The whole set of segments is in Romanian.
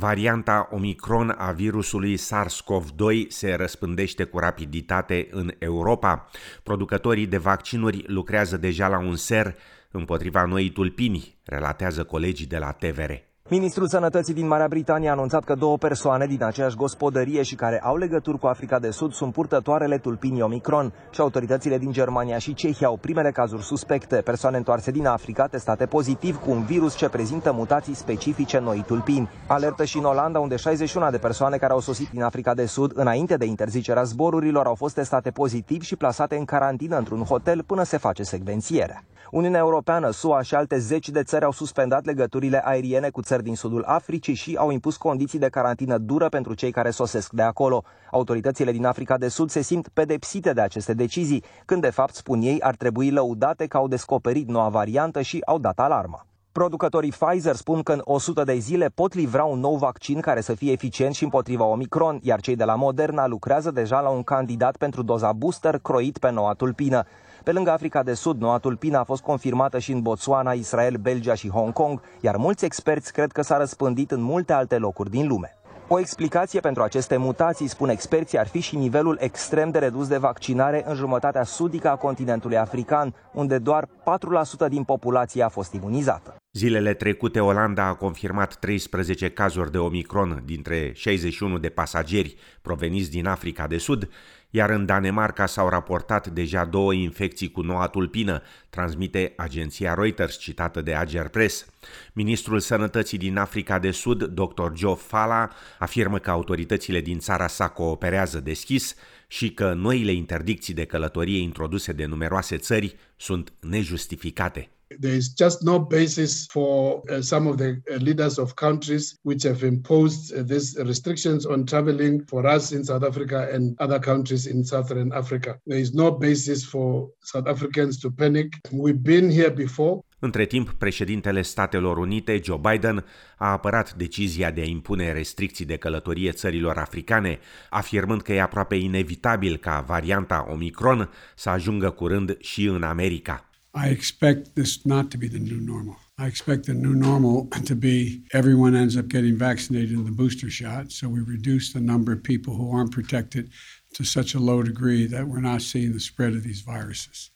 Varianta Omicron a virusului SARS-CoV-2 se răspândește cu rapiditate în Europa. Producătorii de vaccinuri lucrează deja la un ser împotriva noii tulpini, relatează colegii de la TVR. Ministrul Sănătății din Marea Britanie a anunțat că două persoane din aceeași gospodărie și care au legături cu Africa de Sud sunt purtătoarele tulpinii Omicron și autoritățile din Germania și Cehia au primele cazuri suspecte, persoane întoarse din Africa testate pozitiv cu un virus ce prezintă mutații specifice noi tulpini. Alertă și în Olanda, unde 61 de persoane care au sosit din Africa de Sud înainte de interzicerea zborurilor au fost testate pozitiv și plasate în carantină într-un hotel până se face secvențierea. Uniunea Europeană, SUA și alte zeci de țări au suspendat legăturile aeriene cu țări din sudul Africii și au impus condiții de carantină dură pentru cei care sosesc de acolo. Autoritățile din Africa de Sud se simt pedepsite de aceste decizii, când de fapt, spun ei, ar trebui lăudate că au descoperit noua variantă și au dat alarma. Producătorii Pfizer spun că în 100 de zile pot livra un nou vaccin care să fie eficient și împotriva Omicron, iar cei de la Moderna lucrează deja la un candidat pentru doza booster croit pe noua tulpină. Pe lângă Africa de Sud, noua tulpină a fost confirmată și în Botswana, Israel, Belgia și Hong Kong, iar mulți experți cred că s-a răspândit în multe alte locuri din lume. O explicație pentru aceste mutații, spun experții, ar fi și nivelul extrem de redus de vaccinare în jumătatea sudică a continentului african, unde doar 4% din populație a fost imunizată. Zilele trecute, Olanda a confirmat 13 cazuri de Omicron dintre 61 de pasageri proveniți din Africa de Sud, iar în Danemarca s-au raportat deja două infecții cu noua tulpină, transmite agenția Reuters citată de Ager Press. Ministrul Sănătății din Africa de Sud, dr. Joe Fala, afirmă că autoritățile din țara sa cooperează deschis și că noile interdicții de călătorie introduse de numeroase țări sunt nejustificate. There is just no basis for uh, some of the uh, leaders of countries which have imposed uh, these restrictions on traveling for us in South Africa and other countries in Southern Africa. There is no basis for South Africans to panic. We've been here before. Între timp, președintele Statelor Unite, Joe Biden, a apărat decizia de a impune restricții de călătorie țărilor africane, afirmând că e aproape inevitabil ca varianta Omicron să ajungă curând și în America. I expect this not to be the new normal. I expect the new normal to be everyone ends up getting vaccinated in the booster shot. So we reduce the number of people who aren't protected to such a low degree that we're not seeing the spread of these viruses.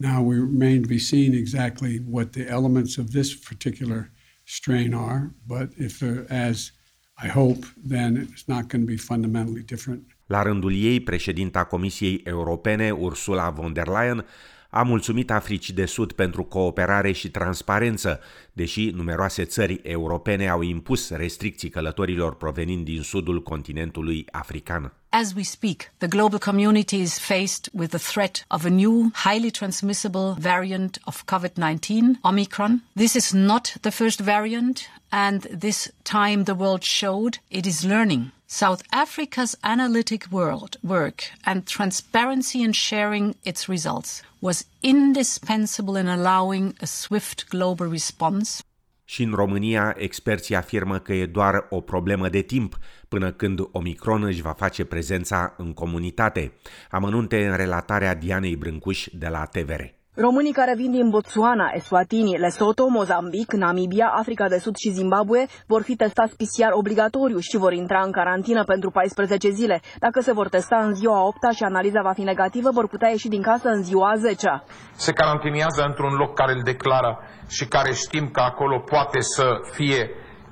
Now we remain to be seen exactly what the elements of this particular strain are, but if they're as I hope, then it's not going to be fundamentally different. La rândul ei, președinta Comisiei Europene, Ursula von der Leyen, a mulțumit Africii de Sud pentru cooperare și transparență, deși numeroase țări europene au impus restricții călătorilor provenind din sudul continentului african. As we speak, the global community is faced with the threat of a new, highly transmissible variant of COVID-19, Omicron. This is not the first variant, and this time the world showed it is learning. South Africa's analytic world work and transparency in sharing its results was indispensable in allowing a swift global response. Și în România, experții afirmă că e doar o problemă de timp până când Omicron își va face prezența în comunitate. Amănunte în relatarea Dianei Brâncuș de la TVR. Românii care vin din Botswana, Eswatini, Lesotho, Mozambic, Namibia, Africa de Sud și Zimbabwe vor fi testați PCR obligatoriu și vor intra în carantină pentru 14 zile. Dacă se vor testa în ziua 8 și analiza va fi negativă, vor putea ieși din casă în ziua 10 Se carantinează într-un loc care îl declară și care știm că acolo poate să fie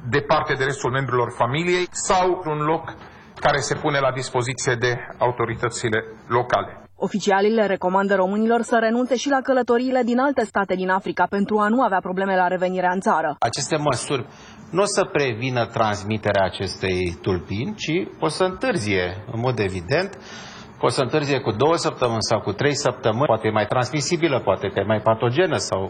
departe de restul membrilor familiei sau un loc care se pune la dispoziție de autoritățile locale. Oficialii le recomandă românilor să renunțe și la călătoriile din alte state din Africa pentru a nu avea probleme la revenirea în țară. Aceste măsuri nu o să prevină transmiterea acestei tulpini, ci o să întârzie, în mod evident, o să întârzie cu două săptămâni sau cu trei săptămâni, poate e mai transmisibilă, poate că e mai patogenă sau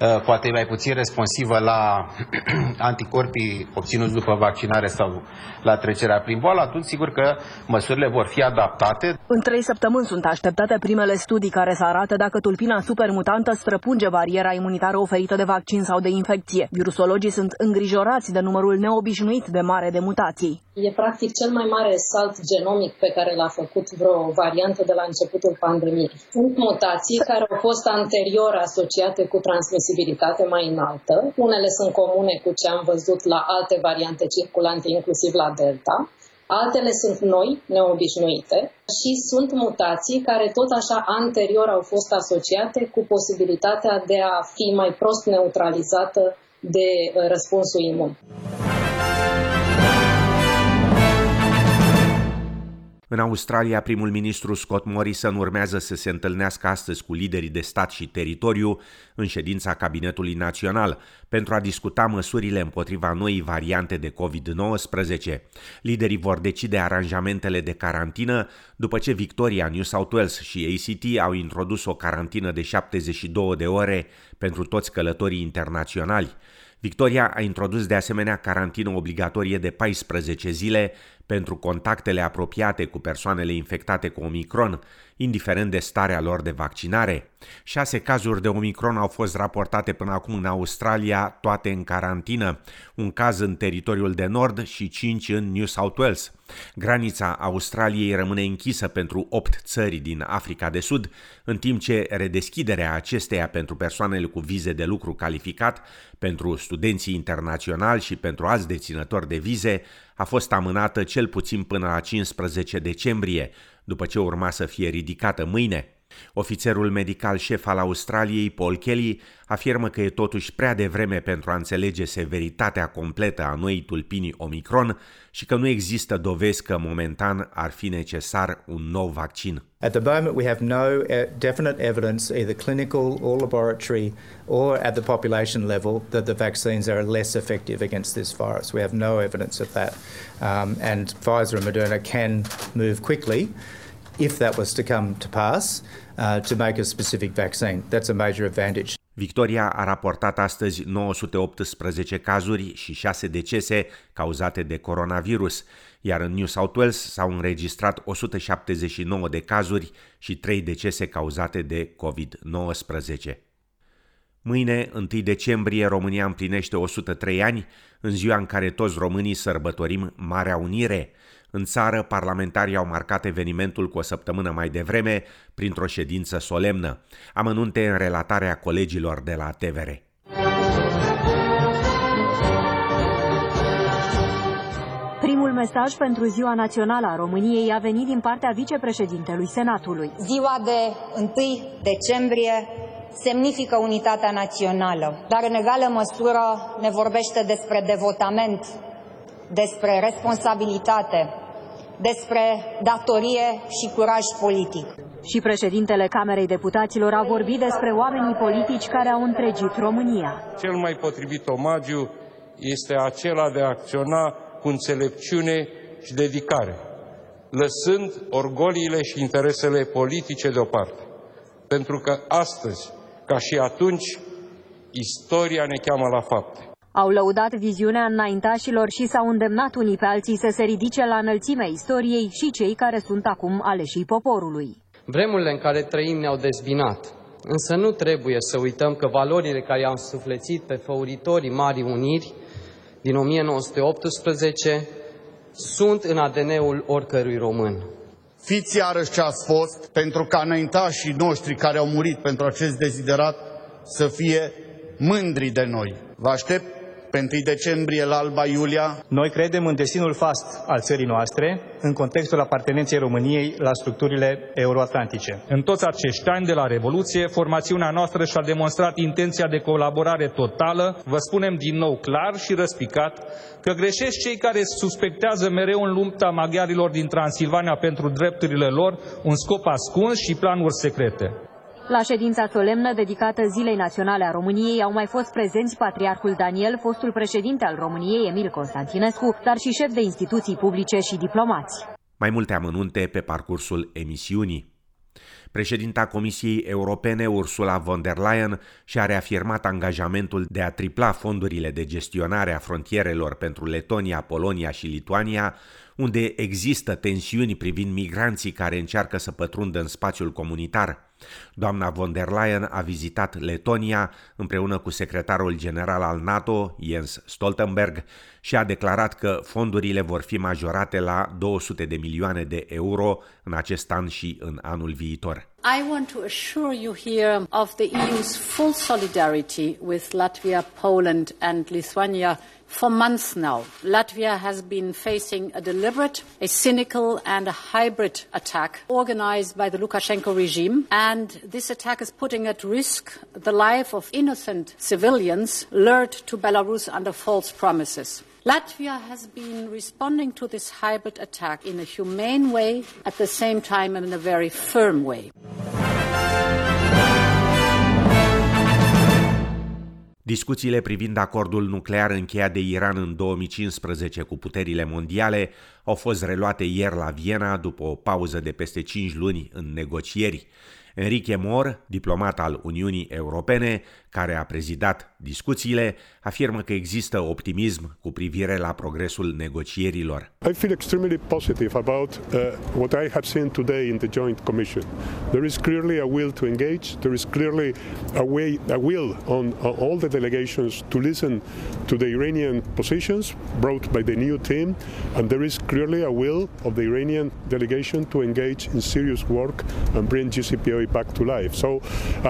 uh, poate e mai puțin responsivă la anticorpii obținuți după vaccinare sau la trecerea prin boală, atunci sigur că măsurile vor fi adaptate. În trei săptămâni sunt așteptate primele studii care să arate dacă tulpina supermutantă străpunge bariera imunitară oferită de vaccin sau de infecție. Virusologii sunt îngrijorați de numărul neobișnuit de mare de mutații. E practic cel mai mare salt genomic pe care l-a făcut vreo variantă de la începutul pandemiei. Sunt mutații care au fost anterior asociate cu transmisibilitate mai înaltă. Unele sunt comune cu ce am văzut la alte variante circulante, inclusiv la Delta. Altele sunt noi, neobișnuite, și sunt mutații care tot așa anterior au fost asociate cu posibilitatea de a fi mai prost neutralizată de uh, răspunsul imun. În Australia, primul ministru Scott Morrison urmează să se întâlnească astăzi cu liderii de stat și teritoriu în ședința Cabinetului Național pentru a discuta măsurile împotriva noii variante de COVID-19. Liderii vor decide aranjamentele de carantină după ce Victoria, New South Wales și ACT au introdus o carantină de 72 de ore pentru toți călătorii internaționali. Victoria a introdus de asemenea carantină obligatorie de 14 zile pentru contactele apropiate cu persoanele infectate cu Omicron, indiferent de starea lor de vaccinare. Șase cazuri de Omicron au fost raportate până acum în Australia, toate în carantină, un caz în teritoriul de nord și cinci în New South Wales. Granița Australiei rămâne închisă pentru opt țări din Africa de Sud, în timp ce redeschiderea acesteia pentru persoanele cu vize de lucru calificat, pentru studenții internaționali și pentru alți deținători de vize a fost amânată cel puțin până la 15 decembrie, după ce urma să fie ridicată mâine. Ofițerul medical șef al Australiei, Paul Kelly, afirmă că e totuși prea devreme pentru a înțelege severitatea completă a noii tulpini Omicron și că nu există dovezi că momentan ar fi necesar un nou vaccin. At the moment we have no uh, definite evidence either clinical or laboratory or at the population level that the vaccines are less effective against this virus. We have no evidence of that. Um, and Pfizer and Moderna can move quickly if that was to come to pass, uh, to make a specific vaccine. That's a major advantage. Victoria a raportat astăzi 918 cazuri și 6 decese cauzate de coronavirus, iar în New South Wales s-au înregistrat 179 de cazuri și 3 decese cauzate de COVID-19. Mâine, 1 decembrie, România împlinește 103 ani, în ziua în care toți românii sărbătorim Marea Unire. În țară, parlamentarii au marcat evenimentul cu o săptămână mai devreme printr-o ședință solemnă. Amănunte în relatarea colegilor de la TVR. Primul mesaj pentru Ziua Națională a României a venit din partea vicepreședintelui Senatului. Ziua de 1 decembrie semnifică unitatea națională, dar în egală măsură ne vorbește despre devotament, despre responsabilitate, despre datorie și curaj politic. Și președintele Camerei Deputaților a vorbit despre oamenii politici care au întregit România. Cel mai potrivit omagiu este acela de a acționa cu înțelepciune și dedicare, lăsând orgoliile și interesele politice deoparte. Pentru că astăzi, ca și atunci, istoria ne cheamă la fapte. Au lăudat viziunea înaintașilor și s-au îndemnat unii pe alții să se ridice la înălțimea istoriei și cei care sunt acum aleșii poporului. Vremurile în care trăim ne-au dezbinat, însă nu trebuie să uităm că valorile care i-au suflețit pe făuritorii Marii Uniri din 1918 sunt în ADN-ul oricărui român. Fiți iarăși ce ați fost, pentru ca înaintașii noștri care au murit pentru acest deziderat să fie mândri de noi. Vă aștept pe 1 decembrie la Alba Iulia. Noi credem în destinul fast al țării noastre, în contextul apartenenței României la structurile euroatlantice. În toți acești ani de la Revoluție, formațiunea noastră și-a demonstrat intenția de colaborare totală. Vă spunem din nou clar și răspicat că greșesc cei care suspectează mereu în lupta maghiarilor din Transilvania pentru drepturile lor un scop ascuns și planuri secrete. La ședința solemnă dedicată Zilei Naționale a României au mai fost prezenți Patriarhul Daniel, fostul președinte al României Emil Constantinescu, dar și șef de instituții publice și diplomați. Mai multe amănunte pe parcursul emisiunii. Președinta Comisiei Europene, Ursula von der Leyen, și-a reafirmat angajamentul de a tripla fondurile de gestionare a frontierelor pentru Letonia, Polonia și Lituania, unde există tensiuni privind migranții care încearcă să pătrundă în spațiul comunitar. Doamna von der Leyen a vizitat Letonia împreună cu secretarul general al NATO, Jens Stoltenberg, și a declarat că fondurile vor fi majorate la 200 de milioane de euro în acest an și în anul viitor. I want to assure you here of the EU's full solidarity with Latvia, Poland and Lithuania For months now, Latvia has been facing a deliberate, a cynical, and a hybrid attack organized by the Lukashenko regime. And this attack is putting at risk the life of innocent civilians lured to Belarus under false promises. Latvia has been responding to this hybrid attack in a humane way, at the same time in a very firm way. Discuțiile privind acordul nuclear încheiat de Iran în 2015 cu puterile mondiale au fost reluate ieri la Viena după o pauză de peste 5 luni în negocieri. Enrique Mor, diplomat al Uniunii Europene, care a prezidat discuțiile, afirmă că există optimism cu privire la progresul negocierilor. I feel extremely positive about uh, what I have seen today in the joint commission. There is clearly a will to engage. There is clearly a way, a will on, on all the delegations to listen to the Iranian positions brought by the new team, and there is clearly a will of the Iranian delegation to engage in serious work and bring GCPOA back to life. So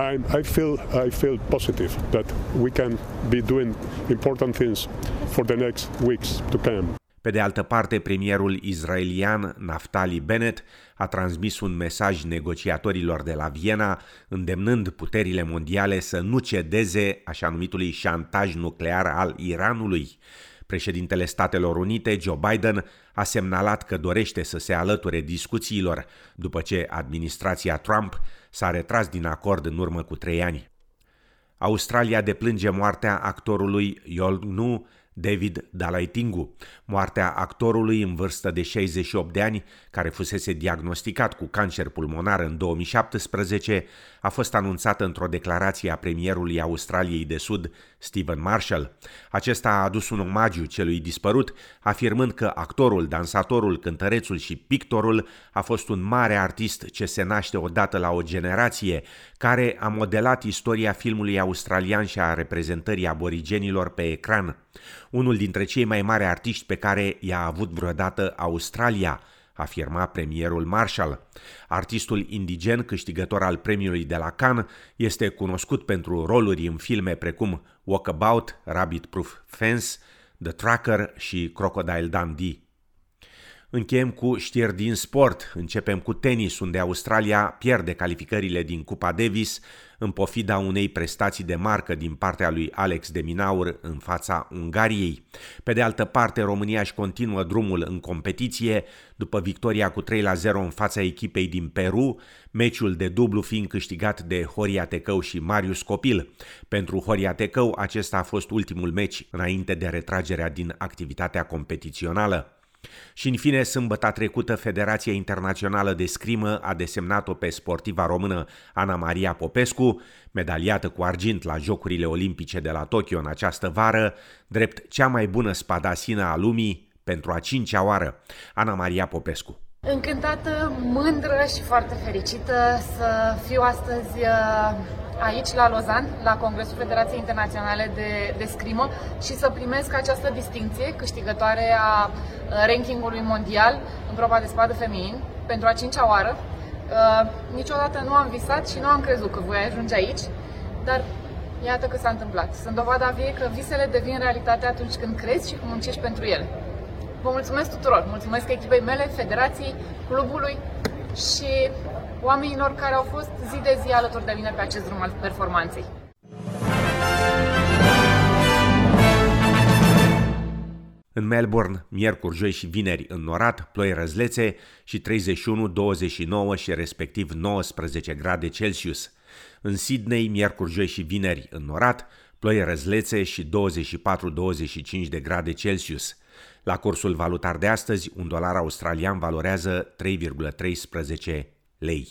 I, I feel I feel positive positive that we can be doing important things for the next weeks to come. Pe de altă parte, premierul israelian Naftali Bennett a transmis un mesaj negociatorilor de la Viena, îndemnând puterile mondiale să nu cedeze așa numitului șantaj nuclear al Iranului. Președintele Statelor Unite, Joe Biden, a semnalat că dorește să se alăture discuțiilor după ce administrația Trump s-a retras din acord în urmă cu trei ani. Australia deplânge moartea actorului Yolnu David Dalaitingu, moartea actorului în vârstă de 68 de ani, care fusese diagnosticat cu cancer pulmonar în 2017, a fost anunțată într-o declarație a premierului Australiei de Sud, Stephen Marshall. Acesta a adus un omagiu celui dispărut, afirmând că actorul, dansatorul, cântărețul și pictorul a fost un mare artist ce se naște odată la o generație, care a modelat istoria filmului australian și a reprezentării aborigenilor pe ecran unul dintre cei mai mari artiști pe care i-a avut vreodată Australia, afirma premierul Marshall. Artistul indigen câștigător al premiului de la Cannes este cunoscut pentru roluri în filme precum Walkabout, Rabbit Proof Fence, The Tracker și Crocodile Dundee. Încheiem cu știri din sport. Începem cu tenis, unde Australia pierde calificările din Cupa Davis în pofida unei prestații de marcă din partea lui Alex de Minaur în fața Ungariei. Pe de altă parte, România își continuă drumul în competiție după victoria cu 3 la 0 în fața echipei din Peru, meciul de dublu fiind câștigat de Horia Tecău și Marius Copil. Pentru Horia Tecău, acesta a fost ultimul meci înainte de retragerea din activitatea competițională. Și în fine, sâmbătă trecută, Federația Internațională de Scrimă a desemnat-o pe sportiva română Ana Maria Popescu, medaliată cu argint la Jocurile Olimpice de la Tokyo în această vară, drept cea mai bună spadasină a lumii pentru a cincea oară. Ana Maria Popescu. Încântată, mândră și foarte fericită să fiu astăzi uh, aici la Lausanne, la Congresul Federației Internaționale de, de Scrimă și să primesc această distinție câștigătoare a rankingului mondial în proba de spadă feminin pentru a cincea oară. Uh, niciodată nu am visat și nu am crezut că voi ajunge aici, dar iată că s-a întâmplat. Sunt dovada vie că visele devin realitate atunci când crezi și când muncești pentru ele. Vă mulțumesc tuturor, mulțumesc echipei mele, federației, clubului și oamenilor care au fost zi de zi alături de mine pe acest drum al performanței. În Melbourne, miercuri, joi și vineri înnorat, ploi răzlețe și 31, 29 și respectiv 19 grade Celsius. În Sydney, miercuri, joi și vineri înnorat, ploi răzlețe și 24-25 de grade Celsius. La cursul valutar de astăzi, un dolar australian valorează 3,13 ley.